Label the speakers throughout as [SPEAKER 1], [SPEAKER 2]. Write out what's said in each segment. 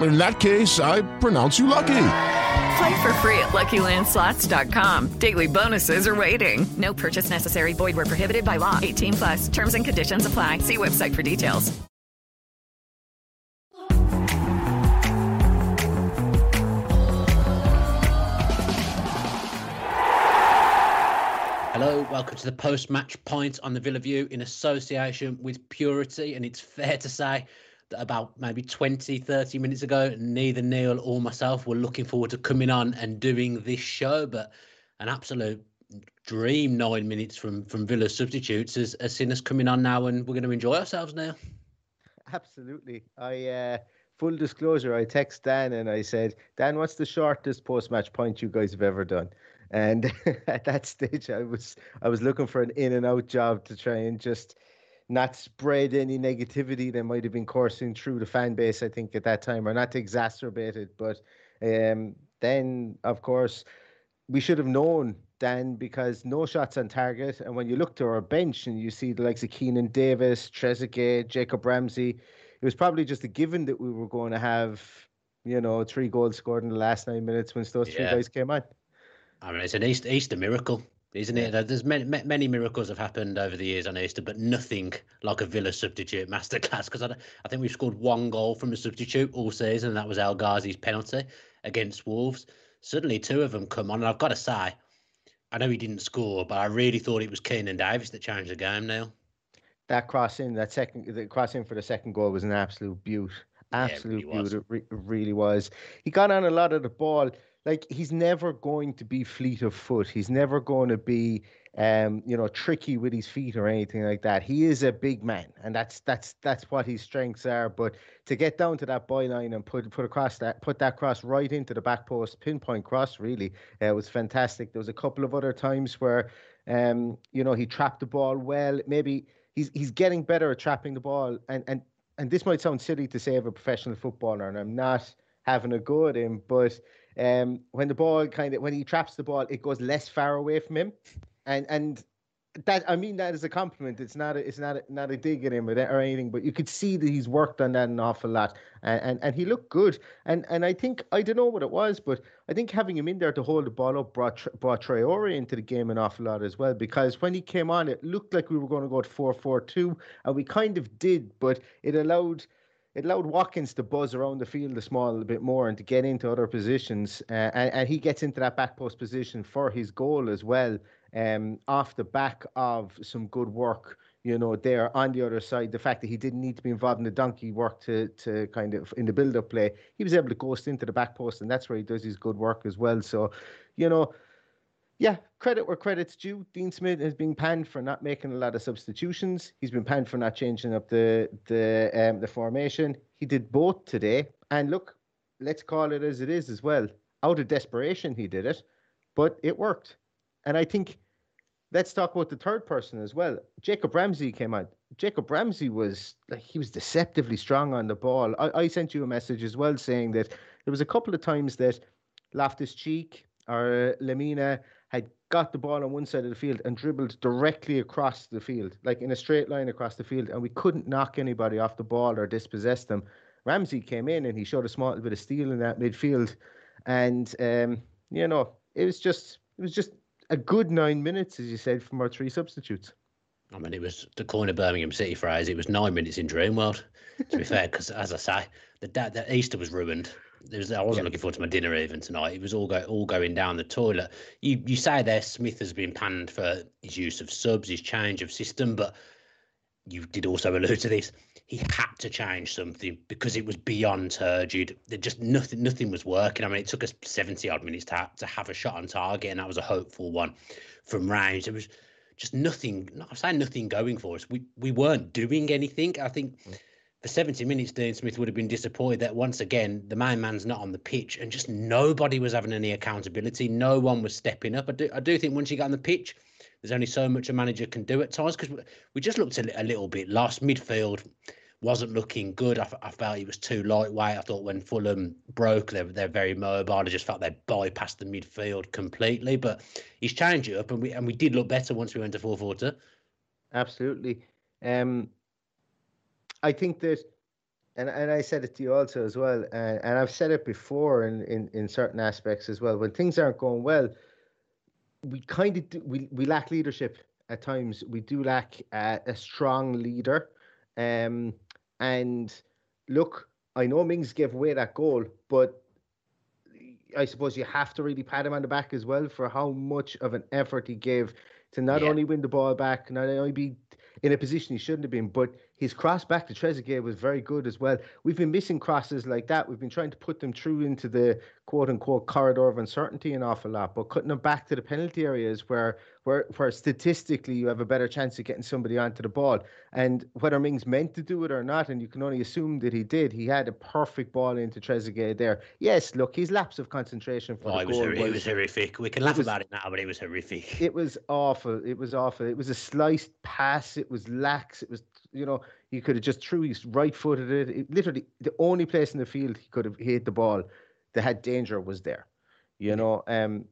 [SPEAKER 1] in that case, I pronounce you lucky.
[SPEAKER 2] Play for free at LuckyLandSlots.com. Daily bonuses are waiting. No purchase necessary. Void were prohibited by law. 18 plus. Terms and conditions apply. See website for details.
[SPEAKER 3] Hello, welcome to the post-match pint on the Villa View in association with Purity, and it's fair to say about maybe 20, 30 minutes ago, neither Neil or myself were looking forward to coming on and doing this show, but an absolute dream nine minutes from from Villa substitutes has, has seen us coming on now and we're going to enjoy ourselves now.
[SPEAKER 4] Absolutely. I uh full disclosure, I text Dan and I said, Dan, what's the shortest post match pint you guys have ever done? And at that stage I was I was looking for an in and out job to try and just not spread any negativity that might have been coursing through the fan base, I think, at that time, or not to exacerbate it. But um, then, of course, we should have known then because no shots on target. And when you look to our bench and you see the likes of Keinan Davis, Trezeguet, Jacob Ramsey, it was probably just a given that we were going to have, you know, three goals scored in the last nine minutes once those yeah. three guys came on.
[SPEAKER 3] I mean, it's an Easter, Easter miracle isn't it? There's many, many miracles have happened over the years on Easter, but nothing like a Villa substitute masterclass. Because I, I think we've scored one goal from a substitute all season, and that was El Ghazi's penalty against Wolves. Suddenly, two of them come on, and I've got to say, I know he didn't score, but I really thought it was Keinan Davis that changed the game. Neil,
[SPEAKER 4] that crossing, that second, the crossing for the second goal was an absolute beaut, absolute yeah, really beaut. It, re- it really was. He got on a lot of the ball like he's never going to be fleet of foot. He's never going to be um, you know, tricky with his feet or anything like that. He is a big man, and that's that's that's what his strengths are. But to get down to that byline and put put across that put that cross right into the back post, pinpoint cross, really, uh, was fantastic. There was a couple of other times where, um, you know, he trapped the ball well. Maybe he's he's getting better at trapping the ball, and and and this might sound silly to say of a professional footballer, and I'm not having a go at him, but um, when the ball kind of when he traps the ball, it goes less far away from him, and and that I mean that is a compliment. It's not a, it's not a, not a dig at him or, or anything, but you could see that he's worked on that an awful lot, and, and and he looked good. And and I think I don't know what it was, but I think having him in there to hold the ball up brought brought Traore into the game an awful lot as well. Because when he came on, it looked like we were going to go to four four two, and we kind of did, but it allowed it allowed Watkins to buzz around the field a small bit more and to get into other positions. Uh, and, and, he gets into that back post position for his goal as well, um, off the back of some good work, you know, there on the other side. The fact that he didn't need to be involved in the donkey work to, to kind of in the build up play, he was able to ghost into the back post, and that's where he does his good work as well. So, you know, yeah, credit where credit's due. Dean Smith has been panned for not making a lot of substitutions. He's been panned for not changing up the the um, the formation. He did both today, and look, let's call it as it is as well. Out of desperation, he did it, but it worked. And I think let's talk about the third person as well. Jacob Ramsey came out. Jacob Ramsey was like he was deceptively strong on the ball. I, I sent you a message as well saying that there was a couple of times that Loftus Cheek or Lemina had got the ball on one side of the field and dribbled directly across the field, like in a straight line across the field, and we couldn't knock anybody off the ball or dispossess them. Ramsey came in and he showed a small bit of steel in that midfield, and um, you know it was just it was just a good nine minutes, as you said, from our three substitutes.
[SPEAKER 3] I mean, it was the corner of Birmingham City phrase. It was nine minutes in dream world. To be fair, because as I say, the, the Easter was ruined. Was, I wasn't yeah. looking forward to my dinner even tonight. It was all go all going down the toilet. You you say there Smith has been panned for his use of subs, his change of system, but you did also allude to this. He had to change something because it was beyond turgid. There just nothing nothing was working. I mean, it took us seventy odd minutes to have, to have a shot on target, and that was a hopeful one from range. It was just nothing. I'm saying nothing going for us. We we weren't doing anything. I think mm. For 70 minutes, Dean Smith would have been disappointed that once again the main man's not on the pitch, and just nobody was having any accountability. No one was stepping up. I do I do think once you get on the pitch, there's only so much a manager can do at times because we just looked a, a little bit lost midfield wasn't looking good. I, I, felt he was too lightweight. I thought when Fulham broke, they're, they're very mobile. I just felt they bypassed the midfield completely. But he's changed it up, and we and we did look better once we went to four four two.
[SPEAKER 4] Absolutely. Um, I think that, and and I said it to you also as well, and, and I've said it before in, in in certain aspects as well. When things aren't going well, we kind of do, we we lack leadership at times. We do lack uh, a strong leader. Um, and look, I know Mings gave away that goal, but I suppose you have to really pat him on the back as well for how much of an effort he gave to not yeah. only win the ball back, not only be in a position he shouldn't have been, but his cross back to Trezeguet was very good as well. We've been missing crosses like that. We've been trying to put them through into the quote unquote corridor of uncertainty an awful lot, but cutting them back to the penalty areas where where where statistically you have a better chance of getting somebody onto the ball. And whether Mings meant to do it or not, and you can only assume that he did, he had a perfect ball into Trezeguet there. Yes, look, his lapse of concentration for
[SPEAKER 3] oh,
[SPEAKER 4] the
[SPEAKER 3] was,
[SPEAKER 4] goal
[SPEAKER 3] was, it was horrific. We can laugh was, about it now, but it was horrific.
[SPEAKER 4] It was awful. It was awful. It was a sliced pass. It was lax. It was you know, he could have just threw his right footed it. it. Literally, the only place in the field he could have hit the ball that had danger was there. You know, um,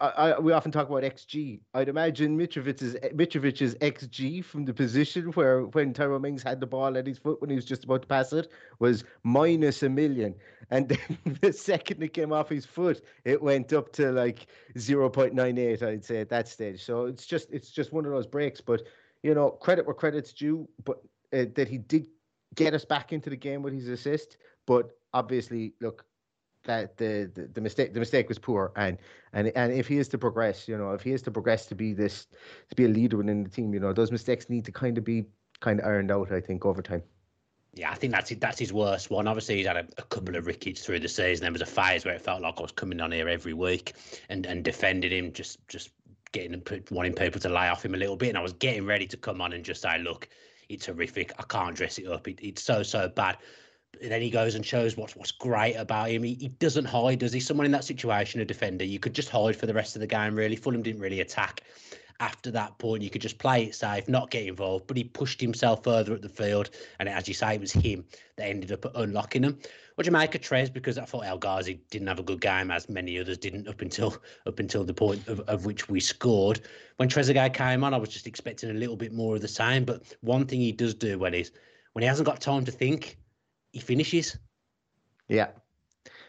[SPEAKER 4] I, I, we often talk about XG. I'd imagine Mitrovic's Mitrovic's XG from the position where when Tyrone Mings had the ball at his foot when he was just about to pass it was minus a million, and then the second it came off his foot, it went up to like zero point nine eight. I'd say at that stage. So it's just it's just one of those breaks. But you know, credit where credit's due, but uh, that he did get us back into the game with his assist. But obviously, look, that the, the, the mistake the mistake was poor, and and and if he is to progress, you know, if he is to progress to be this to be a leader within the team, you know, those mistakes need to kind of be kind of ironed out. I think over time.
[SPEAKER 3] Yeah, I think that's it. that's his worst one. Obviously, he's had a, a, couple of rickets through the season. There was a phase where it felt like I was coming on here every week and, and defending him, just just getting and wanting people to lay off him a little bit. And I was getting ready to come on and just say, look, it's horrific. I can't dress it up. It, it's so so bad. But then he goes and shows what's what's great about him. He, he doesn't hide, does he? Someone in that situation, a defender, you could just hide for the rest of the game. Really, Fulham didn't really attack after that point, you could just play it safe, not get involved. But he pushed himself further at the field, and as you say, it was him that ended up unlocking them. What do you make of Trez? Because I thought El Ghazi didn't have a good game, as many others didn't up until up until the point of, of which we scored. When Trezeguet came on, I was just expecting a little bit more of the same. But one thing he does do well is when he hasn't got time to think, he finishes.
[SPEAKER 4] Yeah,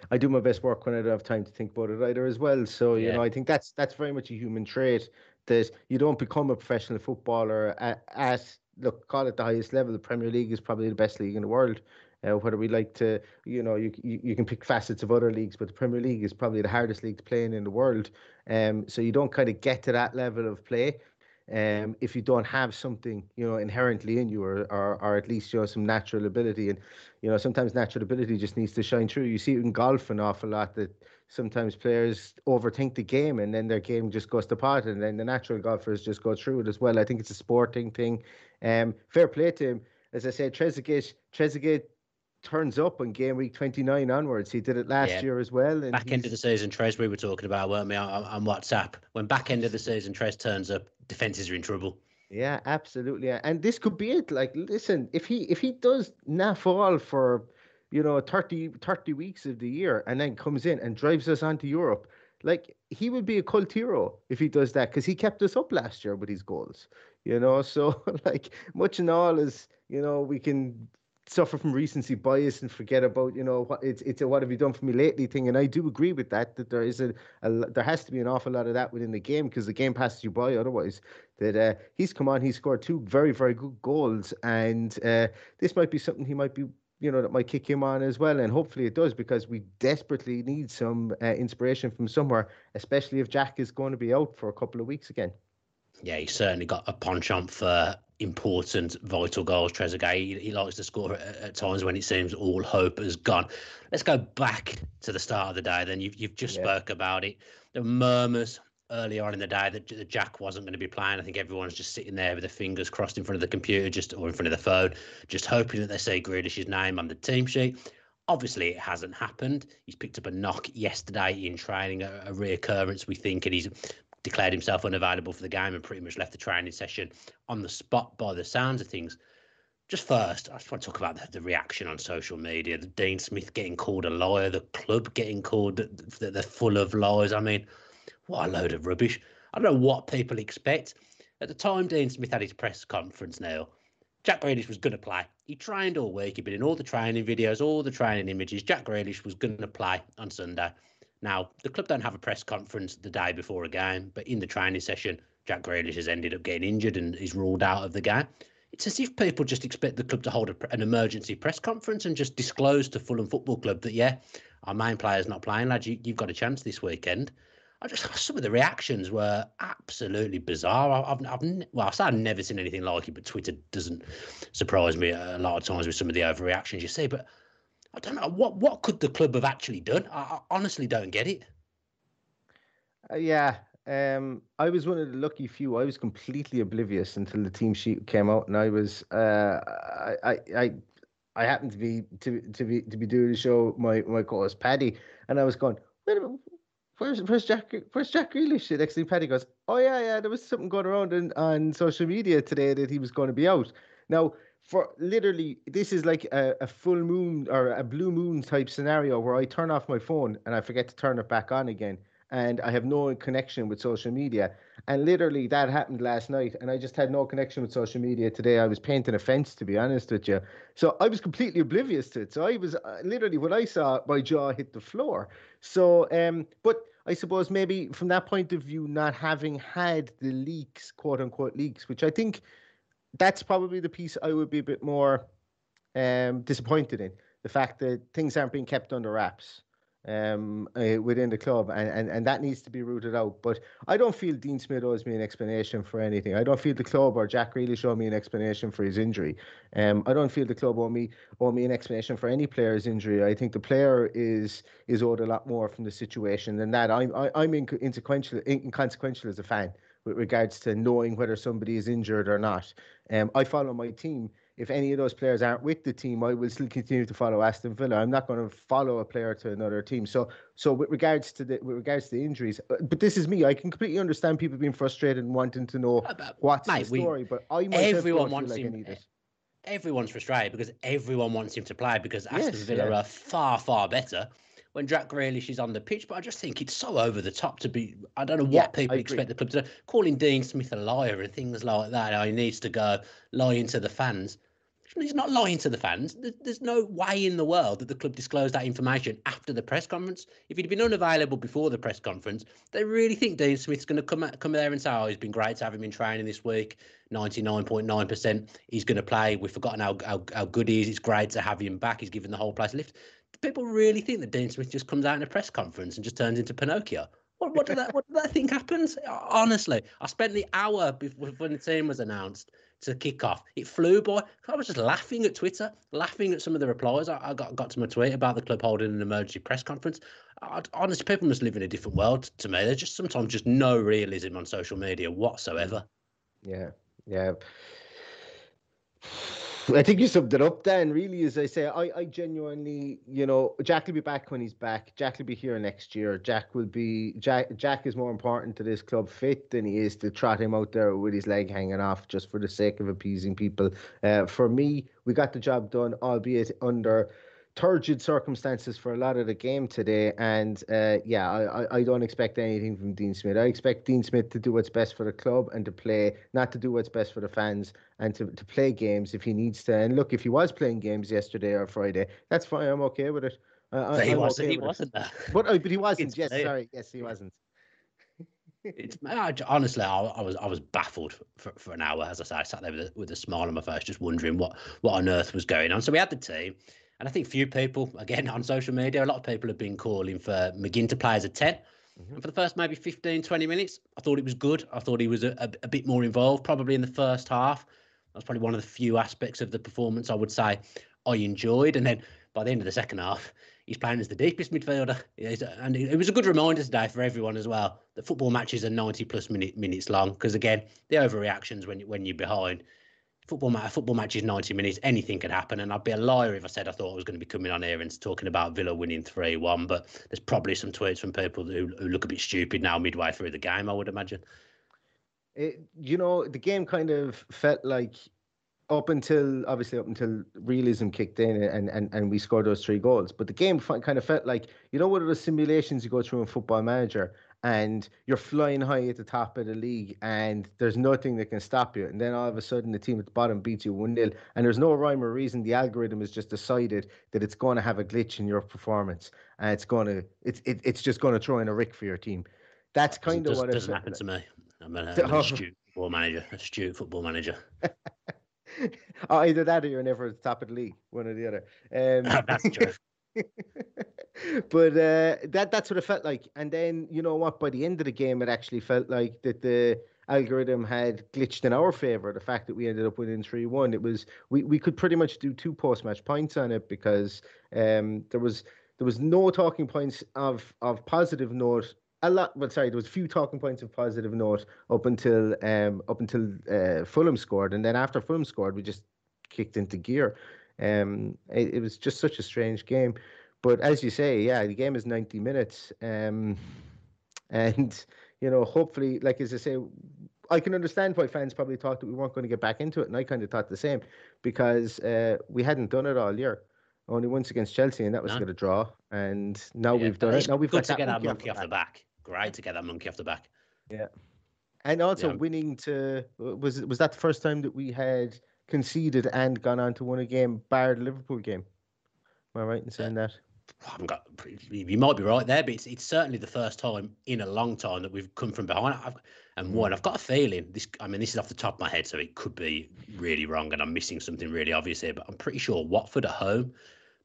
[SPEAKER 4] I do my best work when I don't have time to think about it either as well. So you know, I think that's that's very much a human trait that you don't become a professional footballer at, at look call it the highest level. The Premier League is probably the best league in the world. Uh, whether we like to, you know, you, you you can pick facets of other leagues, but the Premier League is probably the hardest league to play in in the world. Um, so you don't kind of get to that level of play um, if you don't have something you know inherently in you or, or or at least you know some natural ability and you know sometimes natural ability just needs to shine through you see it in golf an awful lot that sometimes players overthink the game and then their game just goes to pot and then the natural golfers just go through it as well I think it's a sporting thing um fair play to him as I said Trezeguet Trezeguet turns up on game week 29 onwards. He did it last yeah. year as well.
[SPEAKER 3] And back he's... end of the season, Trez, we were talking about, weren't we, on, on WhatsApp? When back end of the season, Trez turns up, defenses are in trouble.
[SPEAKER 4] Yeah, absolutely. And this could be it. Like, listen, if he if he does not fall for, you know, 30, 30 weeks of the year and then comes in and drives us onto Europe, like he would be a cult hero if he does that because he kept us up last year with his goals. You know, so like much and all is you know we can suffer from recency bias and forget about you know what it's it's a what have you done for me lately thing. And I do agree with that that there is a, a there has to be an awful lot of that within the game because the game passes you by otherwise. That uh, he's come on he's scored two very very good goals and uh, this might be something he might be you know that might kick him on as well and hopefully it does because we desperately need some uh, inspiration from somewhere especially if Jack is going to be out for a couple of weeks again
[SPEAKER 3] yeah, he certainly got a penchant for important, vital goals. Trezeguet, he, he likes to score at, at, times when it seems all hope has gone. Let's go back to the start of the day. Then you've you've just yeah. spoke about it. The murmurs early on in the day that, Jack wasn't going to be playing. I think everyone's just sitting there with their fingers crossed in front of the computer, just or in front of the phone, just hoping that they say Grealish's name on the team sheet. Obviously, it hasn't happened. He's picked up a knock yesterday in training, a, a reoccurrence, we think, and he's declared himself unavailable for the game and pretty much left the training session on the spot by the sounds of things. Just first, I just want to talk about the, the reaction on social media. The Dean Smith getting called a liar, the club getting called that they're full of lies. I mean, what a load of rubbish. I don't know what people expect. At the time Dean Smith had his press conference now, Jack Grealish was going to play. He trained all week. He'd been in all the training videos, all the training images. Jack Grealish was going to play on Sunday. Now, the club don't have a press conference the day before a game, but in the training session, Jack Grealish has ended up getting injured and is ruled out of the game. It's as if people just expect the club to hold a, an emergency press conference and just disclose to Fulham Football Club that, yeah, our main player's not playing, lads. You, have got a chance this weekend. I just some of the reactions were absolutely bizarre. I've, I've well, I I've never seen anything like it, but Twitter doesn't surprise me a lot of times with some of the overreactions you see. But I don't know what what could the club have actually done. I, I honestly don't get it.
[SPEAKER 4] Uh, yeah, um, I was one of the lucky few. I was completely oblivious until the team sheet came out, and I was uh, I, I I happened to be to to be to be doing the show. My my co-host Paddy, and I was going, wait a minute. Where's, where's Jack? Where's Jack Grealish? The next thing Paddy goes, oh yeah, yeah. There was something going around in, on social media today that he was going to be out. Now for literally this is like a, a, full moon or a blue moon type scenario where I turn off my phone and I forget to turn it back on again and I have no connection with social media. And literally that happened last night and I just had no connection with social media today. I was painting a fence to be honest with you. So I was completely oblivious to it. So I was uh, literally when I saw my jaw hit the floor. So um but I suppose maybe from that point of view, not having had the leaks, quote unquote leaks, which I think that's probably the piece I would be a bit more um, disappointed in the fact that things aren't being kept under wraps um, uh, within the club, and, and, and that needs to be rooted out. But I don't feel Dean Smith owes me an explanation for anything. I don't feel the club or Jack really showed me an explanation for his injury. Um, I don't feel the club owe me owe me an explanation for any player's injury. I think the player is is owed a lot more from the situation than that. I'm I, am i am inconsequential inconsequential as a fan with regards to knowing whether somebody is injured or not. Um, I follow my team. If any of those players aren't with the team, I will still continue to follow Aston Villa. I'm not going to follow a player to another team. So, so with regards to the with regards to the injuries, uh, but this is me. I can completely understand people being frustrated and wanting to know what's mate, the story. We, but I
[SPEAKER 3] everyone wants like him. Everyone's frustrated because everyone wants him to play because Aston yes, Villa yeah. are far far better when Jack Grealish is on the pitch, but I just think it's so over the top to be. I don't know what yeah, people expect the club to do. Calling Dean Smith a liar and things like that. He needs to go lying to the fans. He's not lying to the fans. There's no way in the world that the club disclosed that information after the press conference. If he'd been unavailable before the press conference, they really think Dean Smith's going to come come there and say, "Oh, he's been great to have him in training this week. Ninety-nine point nine percent, he's going to play. We've forgotten how, how how good he is. It's great to have him back. He's given the whole place a lift." people really think that Dean Smith just comes out in a press conference and just turns into Pinocchio? What, what that what that think happens? Honestly, I spent the hour before when the team was announced to kick off. It flew by. I was just laughing at Twitter, laughing at some of the replies I, I got got to my tweet about the club holding an emergency press conference. I, honestly, people must live in a different world to me. There's just sometimes just no realism on social media whatsoever.
[SPEAKER 4] Yeah, yeah. I think you summed it up then, really, as I say. I, I genuinely, you know, Jack will be back when he's back. Jack will be here next year. Jack will be Jack Jack is more important to this club fit than he is to trot him out there with his leg hanging off just for the sake of appeasing people. Uh, for me, we got the job done, albeit under turgid circumstances for a lot of the game today. And uh, yeah, I, I don't expect anything from Dean Smith. I expect Dean Smith to do what's best for the club and to play, not to do what's best for the fans and to, to play games if he needs to. And look, if he was playing games yesterday or Friday, that's fine. I'm okay with it.
[SPEAKER 3] Uh, he wasn't. Okay he wasn't.
[SPEAKER 4] But, uh, but he wasn't. yes, sorry. Yes, he wasn't
[SPEAKER 3] it's I, honestly, I, I, was I was baffled for, for an hour. As I say, I sat there with a, with a smile on my face, just wondering what what on earth was going on. So we had the team, and I think few people, again on social media, a lot of people have been calling for McGinn to play as a 10 mm-hmm. And for the first maybe 15, 20 minutes, I thought it was good. I thought he was a, a, a bit more involved, probably in the first half. That's probably one of the few aspects of the performance I would say I enjoyed. And then by the end of the second half, he's playing as the deepest midfielder. And it was a good reminder today for everyone as well that football matches are 90 plus minute, minutes long. Because again, the overreactions when, when you're behind. Football, match, football match is 90 minutes. Anything could happen. And I'd be a liar if I said I thought I was going to be coming on here and talking about Villa winning 3 1. But there's probably some tweets from people who, who look a bit stupid now midway through the game, I would imagine.
[SPEAKER 4] It, you know, the game kind of felt like up until obviously up until realism kicked in and, and, and we scored those three goals. But the game kind of felt like you know what are the simulations you go through in Football Manager, and you're flying high at the top of the league, and there's nothing that can stop you. And then all of a sudden, the team at the bottom beats you one 0 and there's no rhyme or reason. The algorithm has just decided that it's going to have a glitch in your performance, and it's going to it's it, it's just going to throw in a rick for your team. That's kind
[SPEAKER 3] of
[SPEAKER 4] what
[SPEAKER 3] it doesn't happen like. to me. I'm an, I'm an astute football manager, astute football manager.
[SPEAKER 4] oh, either that or you're never at the top of the league, one or the other. Um,
[SPEAKER 3] that's true.
[SPEAKER 4] but uh, that that's what it felt like. And then you know what? By the end of the game, it actually felt like that the algorithm had glitched in our favor. The fact that we ended up winning three one, it was we, we could pretty much do two post match pints on it because um, there was there was no talking points of of positive note a lot. Well, sorry, there was few talking points of positive note up until um up until uh, Fulham scored, and then after Fulham scored, we just kicked into gear. Um, it, it was just such a strange game. But as you say, yeah, the game is ninety minutes. Um, and you know, hopefully, like as I say, I can understand why fans probably thought that we weren't going to get back into it, and I kind of thought the same because uh, we hadn't done it all year. Only once against Chelsea, and that was no. a draw. And now yeah, we've done it. Now we've
[SPEAKER 3] got to get that monkey off the back great to get that monkey off the back.
[SPEAKER 4] Yeah, and also yeah. winning to was was that the first time that we had conceded and gone on to win a game, bar the Liverpool game. Am I right in saying that?
[SPEAKER 3] I haven't got. You might be right there, but it's, it's certainly the first time in a long time that we've come from behind. I've, and hmm. one, I've got a feeling this. I mean, this is off the top of my head, so it could be really wrong, and I'm missing something really obvious here. But I'm pretty sure Watford at home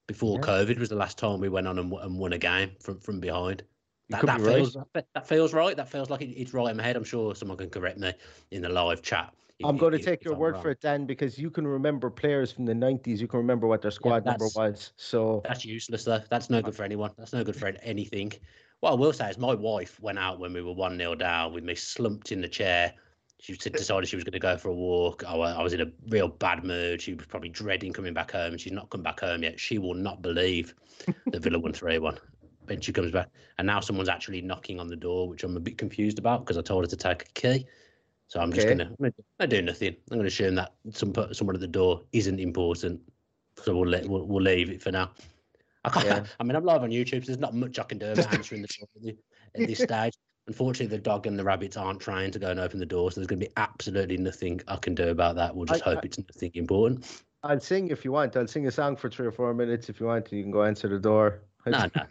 [SPEAKER 3] before yeah. COVID was the last time we went on and, and won a game from from behind. That, that feels right. that feels right. That feels like it, it's right in my head. I'm sure someone can correct me in the live chat.
[SPEAKER 4] I'm going to take your word for it, Dan, because you can remember players from the 90s. You can remember what their squad yeah, number was. So
[SPEAKER 3] that's useless, though. That's no uh, good for anyone. That's no good for anything. What I will say is, my wife went out when we were one 0 down with me slumped in the chair. She decided she was going to go for a walk. I, I was in a real bad mood. She was probably dreading coming back home. She's not come back home yet. She will not believe that Villa won 3 1 when she comes back. And now someone's actually knocking on the door, which I'm a bit confused about because I told her to take a key. So I'm just gonna, I do nothing. I'm gonna assume that some someone at the door isn't important. So we'll let we'll, we'll leave it for now. I can't. Yeah. I mean, I'm live on YouTube, so there's not much I can do about answering the door at this stage. Unfortunately, the dog and the rabbits aren't trying to go and open the door, so there's going to be absolutely nothing I can do about that. We'll just I, hope I, it's nothing important.
[SPEAKER 4] I'll sing if you want. I'll sing a song for three or four minutes if you want. You can go answer the door.
[SPEAKER 3] No, no,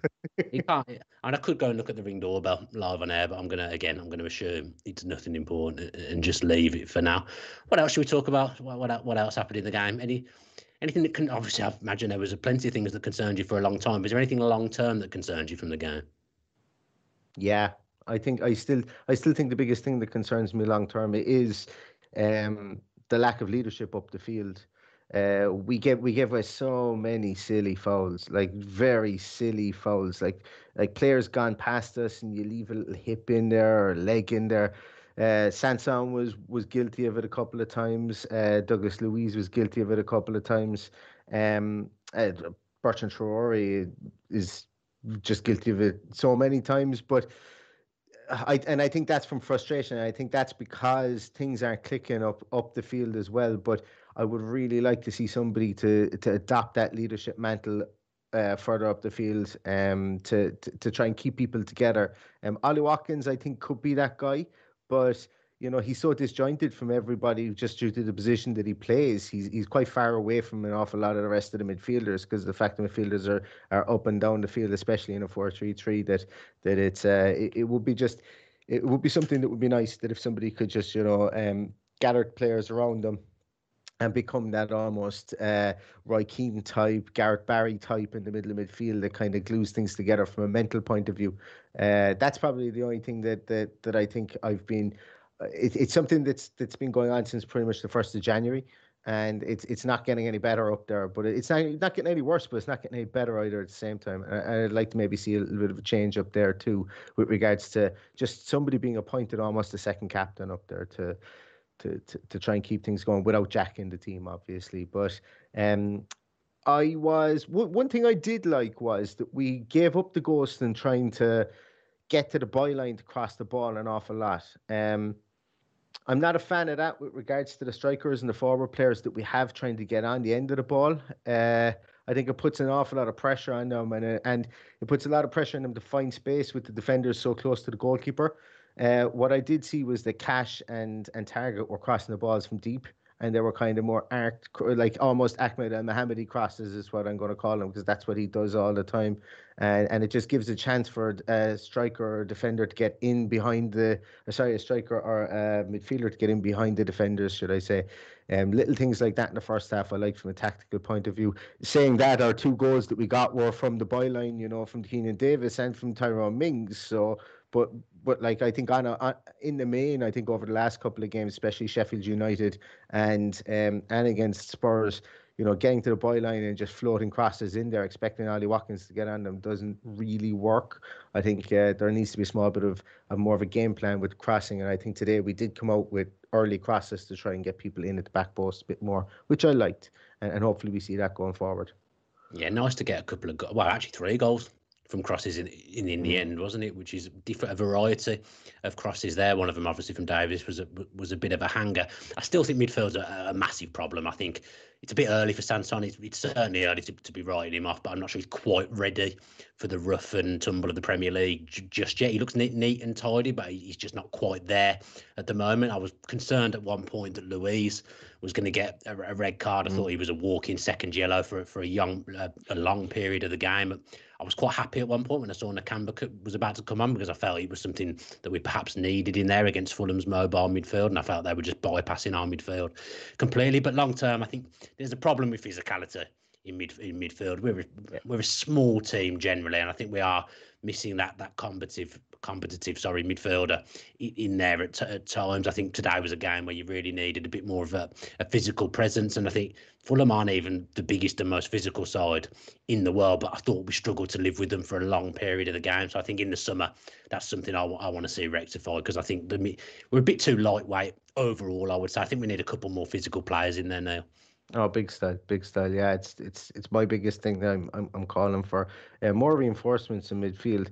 [SPEAKER 3] you can't. And I could go and look at the ring doorbell live on air, but I'm gonna again, I'm gonna assume it's nothing important and just leave it for now. What else should we talk about? What what, what else happened in the game? Any anything that can obviously I imagine there was a plenty of things that concerned you for a long time. Is there anything long term that concerns you from the game?
[SPEAKER 4] Yeah, I think I still I still think the biggest thing that concerns me long term is um, the lack of leadership up the field. Uh, we give we give away so many silly fouls, like very silly fouls, like like players gone past us and you leave a little hip in there or leg in there. Uh, Sanson was was guilty of it a couple of times. Uh, Douglas Luiz was guilty of it a couple of times. Um, uh, Bertrand Traore is just guilty of it so many times, but. I and I think that's from frustration. I think that's because things aren't clicking up up the field as well. But I would really like to see somebody to to adopt that leadership mantle uh, further up the field um, to, to, to try and keep people together. Um, Ollie Watkins, I think, could be that guy, but you know he's so disjointed from everybody just due to the position that he plays. He's he's quite far away from an awful lot of the rest of the midfielders because the fact the midfielders are are up and down the field, especially in a four three three. That that it's uh, it, it would be just it would be something that would be nice that if somebody could just you know um, gather players around them and become that almost uh, Roy Keane type, Gareth Barry type in the middle of midfield that kind of glues things together from a mental point of view. Uh, that's probably the only thing that that, that I think I've been. Uh, it, it's something that's that's been going on since pretty much the first of January, and it's it's not getting any better up there. But it's not not getting any worse, but it's not getting any better either at the same time. And I'd like to maybe see a little bit of a change up there too, with regards to just somebody being appointed almost a second captain up there to to, to, to try and keep things going without Jack in the team, obviously. But um, I was one thing I did like was that we gave up the ghost and trying to get to the byline to cross the ball an awful lot. Um, I'm not a fan of that with regards to the strikers and the forward players that we have trying to get on the end of the ball. Uh, I think it puts an awful lot of pressure on them, and uh, and it puts a lot of pressure on them to find space with the defenders so close to the goalkeeper. Uh, what I did see was that Cash and and Targett were crossing the balls from deep, and they were kind of more arc, like almost Ahmed El Mohamady crosses is what I'm going to call them because that's what he does all the time, and and it just gives a chance for a striker or defender to get in behind the, sorry, a striker or a midfielder to get in behind the defenders, should I say? Um, little things like that in the first half, I like from a tactical point of view. Saying that, our two goals that we got were from the byline, you know, from Keinan Davis and from Tyrone Mings. So, but but like I think on, a, on in the main, I think over the last couple of games, especially Sheffield United and um, and against Spurs, you know, getting to the byline and just floating crosses in there, expecting Ollie Watkins to get on them doesn't really work. I think uh, there needs to be a small bit of, of more of a game plan with crossing, and I think today we did come out with early crosses to try and get people in at the back post a bit more, which I liked, and, and hopefully we see that going forward.
[SPEAKER 3] Yeah, nice to get a couple of go- well, actually three goals from crosses in, in, in the mm. end, wasn't it? Which is different, a variety of crosses there. One of them, obviously, from Davis was a, was a bit of a hanger. I still think midfield's a, a massive problem. I think it's a bit early for Sanson. It's, it's certainly early to, to, be writing him off, but I'm not sure he's quite ready for the rough and tumble of the Premier League just yet. He looks neat, neat and tidy, but he's just not quite there at the moment. I was concerned at one point that Luiz was going to get a, a, red card. I mm. thought he was a walking second yellow for for a young, a, a long period of the game. I was quite happy at one point when I saw Nakamba was about to come on because I felt it was something that we perhaps needed in there against Fulham's mobile midfield, and I felt they were just bypassing our midfield completely. But long term, I think there's a problem with physicality in mid in midfield. We're a, we're a small team generally, and I think we are missing that that competitive competitive sorry midfielder in there at, t- at, times. I think today was a game where you really needed a bit more of a, a, physical presence, and I think Fulham aren't even the biggest and most physical side in the world, but I thought we struggled to live with them for a long period of the game. So I think in the summer that's something I, w- I want to see rectified because I think the, we're a bit too lightweight overall. I would say I think we need a couple more physical players in there now.
[SPEAKER 4] Oh, big style, big style. Yeah, it's it's it's my biggest thing that I'm I'm, I'm calling for. Uh, more reinforcements in midfield.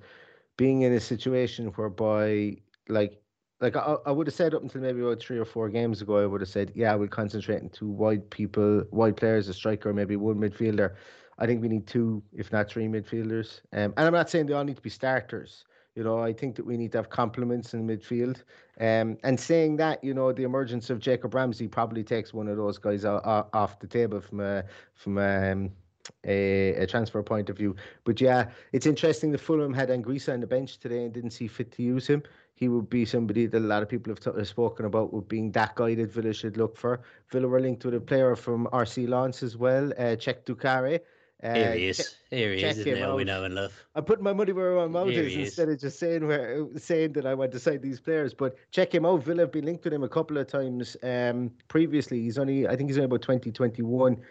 [SPEAKER 4] Being in a situation whereby, like, like I, I would have said up until maybe about three or four games ago, I would have said, yeah, we'll concentrate on two wide people, wide players, a striker, maybe one midfielder. I think we need two, if not three midfielders. Um, and I'm not saying they all need to be starters. You know, I think that we need to have complements in midfield. Um, and saying that, you know, the emergence of Jacob Ramsey probably takes one of those guys off the table from a from um, a, a, transfer point of view. But yeah, it's interesting that Fulham had Anguissa on the bench today and didn't see fit to use him. He would be somebody that a lot of people have, t- have spoken about with being that guy that Villa should look for. Villa were linked with a player from RC Lens as well, uh, Cheick Doucouré.
[SPEAKER 3] Uh, Here he is. Here he is, isn't we know and love.
[SPEAKER 4] I'm putting my money where my mouth is instead of just saying where saying that I want to sign these players. But check him out. Villa have been linked with him a couple of times um, previously. He's only, I think he's only about 2021. 20,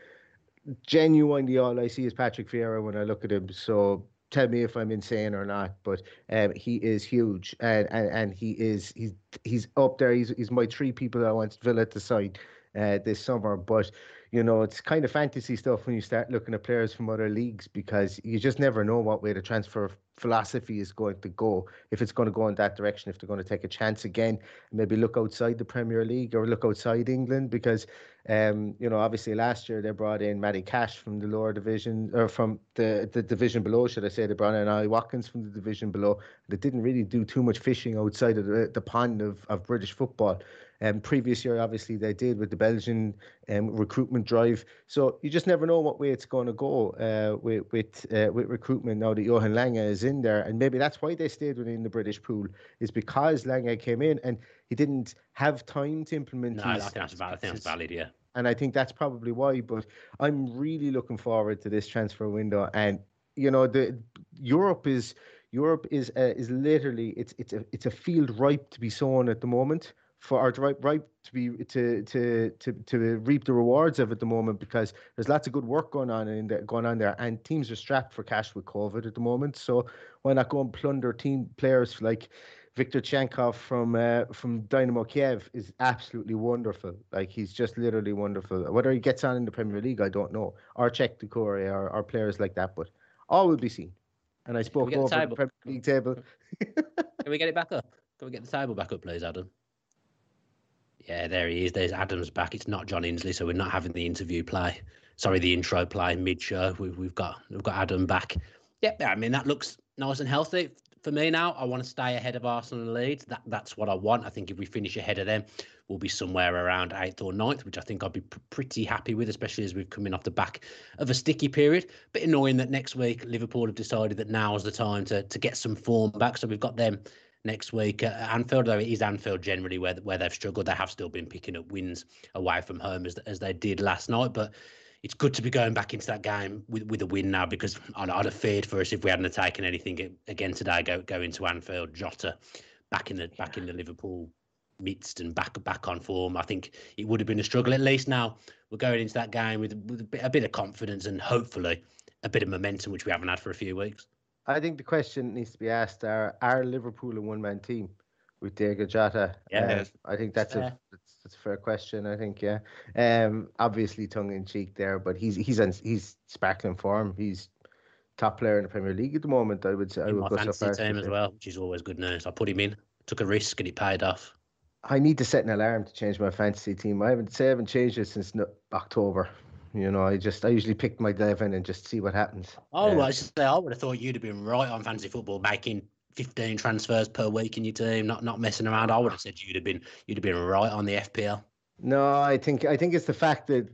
[SPEAKER 4] Genuinely, all I see is Patrick Vieira when I look at him. So tell me if I'm insane or not, but um, he is huge, and, and and he is he's he's up there. He's he's my three people that I want to Villa to sign uh, this summer. But you know, it's kind of fantasy stuff when you start looking at players from other leagues because you just never know what way the transfer philosophy is going to go. If it's going to go in that direction, if they're going to take a chance again, maybe look outside the Premier League or look outside England because, um, you know, obviously last year they brought in Matty Cash from the lower division or from the, the division below, should I say? They brought in Ollie Watkins from the division below. They didn't really do too much fishing outside of the, the pond of, of British football. Um, previous year, obviously, they did with the Belgian um, recruitment drive. So you just never know what way it's going to go uh, with with, uh, with recruitment now that Johan Lange is in there, and maybe that's why they stayed within the British pool is because Lange came in and he didn't have time to implement.
[SPEAKER 3] No, his, I think that's valid. I think that's valid. Yeah.
[SPEAKER 4] And I think that's probably why. But I'm really looking forward to this transfer window, and you know the Europe is Europe is uh, is literally it's it's a it's a field ripe to be sown at the moment for our right right to be to to to to reap the rewards of it at the moment because there's lots of good work going on in there going on there and teams are strapped for cash with COVID at the moment. So why not go and plunder team players like Viktor Tsygankov from uh, from Dynamo Kiev is absolutely wonderful. Like he's just literally wonderful. Whether he gets on in the Premier League, I don't know. Or Cheick Doucouré or, or players like that, but all will be seen. And I spoke over the, the Premier League table.
[SPEAKER 3] Can we get it back up? Can we get the table back up, please, Adam? Yeah, there he is. There's Adams back. It's not John Insley, so we're not having the interview play. Sorry, the intro play mid-show. We've we've got we've got Adam back. Yeah, I mean that looks nice and healthy for me now. I want to stay ahead of Arsenal and Leeds. That that's what I want. I think if we finish ahead of them, we'll be somewhere around eighth or ninth, which I think I'd be pretty happy with, especially as we've coming off the back of a sticky period. But annoying that next week Liverpool have decided that now is the time to to get some form back. So we've got them next week at Anfield. Though it is Anfield generally where where they've struggled. They have still been picking up wins away from home as as they did last night, but. It's good to be going back into that game with, with a win now because I'd, I'd have feared for us if we hadn't taken anything again today. Go go into Anfield, Jota back in the back in the Liverpool midst and back back on form. I think it would have been a struggle. At least now we're going into that game with, with a, bit, a bit of confidence and hopefully a bit of momentum, which we haven't had for a few weeks.
[SPEAKER 4] I think the question needs to be asked: Are are Liverpool a one-man team with Diego Jota?
[SPEAKER 3] Yeah, um,
[SPEAKER 4] I think that's a that's, that's, a fair question. I think yeah. Um, obviously tongue in cheek there, but he's he's on, he's sparkling form. He's top player in the Premier League at the moment. I would say.
[SPEAKER 3] In
[SPEAKER 4] I would
[SPEAKER 3] my
[SPEAKER 4] go
[SPEAKER 3] fantasy
[SPEAKER 4] so
[SPEAKER 3] team as well, which is always good news. I put him in, took a risk, and he paid off.
[SPEAKER 4] I need to set an alarm to change my fantasy team. I haven't say I haven't changed it since no, October. You know, I just I usually pick my eleven and just see what happens.
[SPEAKER 3] Oh, uh, I, say, I would have thought you'd have been right on fantasy football, making fifteen transfers per week in your team, not not messing around. I would have said you'd have been you'd have been right on the FPL.
[SPEAKER 4] No, I think I think it's the fact that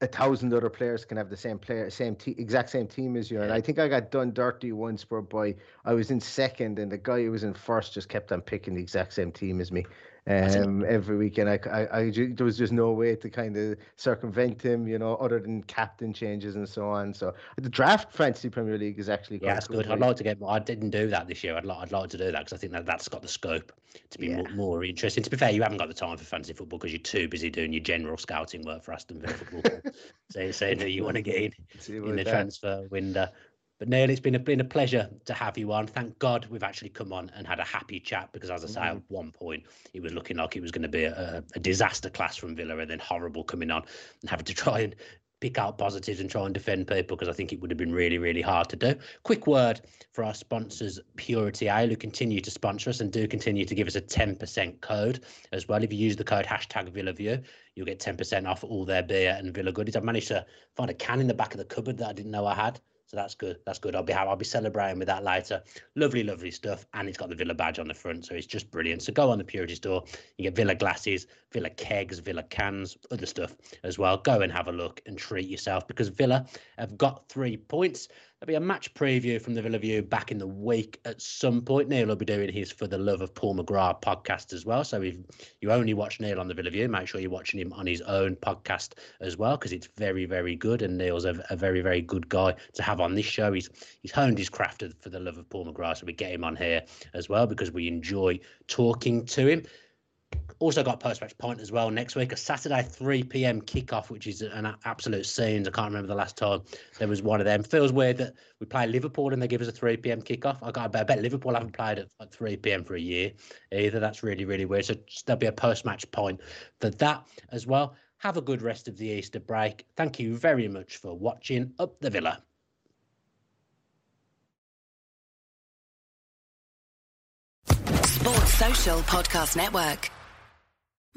[SPEAKER 4] a thousand other players can have the same player, same te- exact same team as you. And I think I got done dirty once, by I was in second, and the guy who was in first just kept on picking the exact same team as me um, every weekend. I, I, I, there was just no way to kind of circumvent him, you know, other than captain changes and so on. So the draft fantasy Premier League is actually
[SPEAKER 3] yeah, that's good. I'd like to get. I didn't do that this year. I'd like, I'd like to do that because I think that that's got the scope to be yeah. more, more, interesting. To be fair, you haven't got the time for fantasy football because you're too busy doing your general scouting work for Aston Villa football. so saying that you want to get in in the that. transfer window. But Neil, it's been a been a pleasure to have you on. Thank God we've actually come on and had a happy chat because, as I say, mm. at one point it was looking like it was going to be a, a, disaster class from Villa, and then horrible coming on and having to try and pick out positives and try and defend people because I think it would have been really, really hard to do. Quick word for our sponsors, Purity Ale, who continue to sponsor us and do continue to give us a 10% code as well. If you use the code hashtag VillaView, you'll get 10% off all their beer and Villa goodies. I've managed to find a can in the back of the cupboard that I didn't know I had. So that's good. That's good. I'll be I'll be celebrating with that later. Lovely, lovely stuff. And it's got the Villa badge on the front, so it's just brilliant. So go on the Purity store. You get Villa glasses, Villa kegs, Villa cans, other stuff as well. Go and have a look and treat yourself because Villa have got three points. There'll be a match preview from the Villa View back in the week at some point. Neil will be doing his For the Love of Paul McGrath podcast as well. So if you only watch Neil on the Villa View, make sure you're watching him on his own podcast as well because it's very, very good. And Neil's a, a, very, very good guy to have on this show. He's he's honed his craft for the love of Paul McGrath. So we get him on here as well because we enjoy talking to him. Also got post match pint as well next week, a Saturday 3 p.m. kickoff, which is an absolute scene. I can't remember the last time there was one of them. Feels weird that we play Liverpool and they give us a 3 p.m. kickoff. I got I bet Liverpool haven't played at, at 3 p.m. for a year either. That's really really weird. So there'll be a post match pint for that as well. Have a good rest of the Easter break. Thank you very much for watching Up the Villa.
[SPEAKER 5] Sports Social Podcast Network.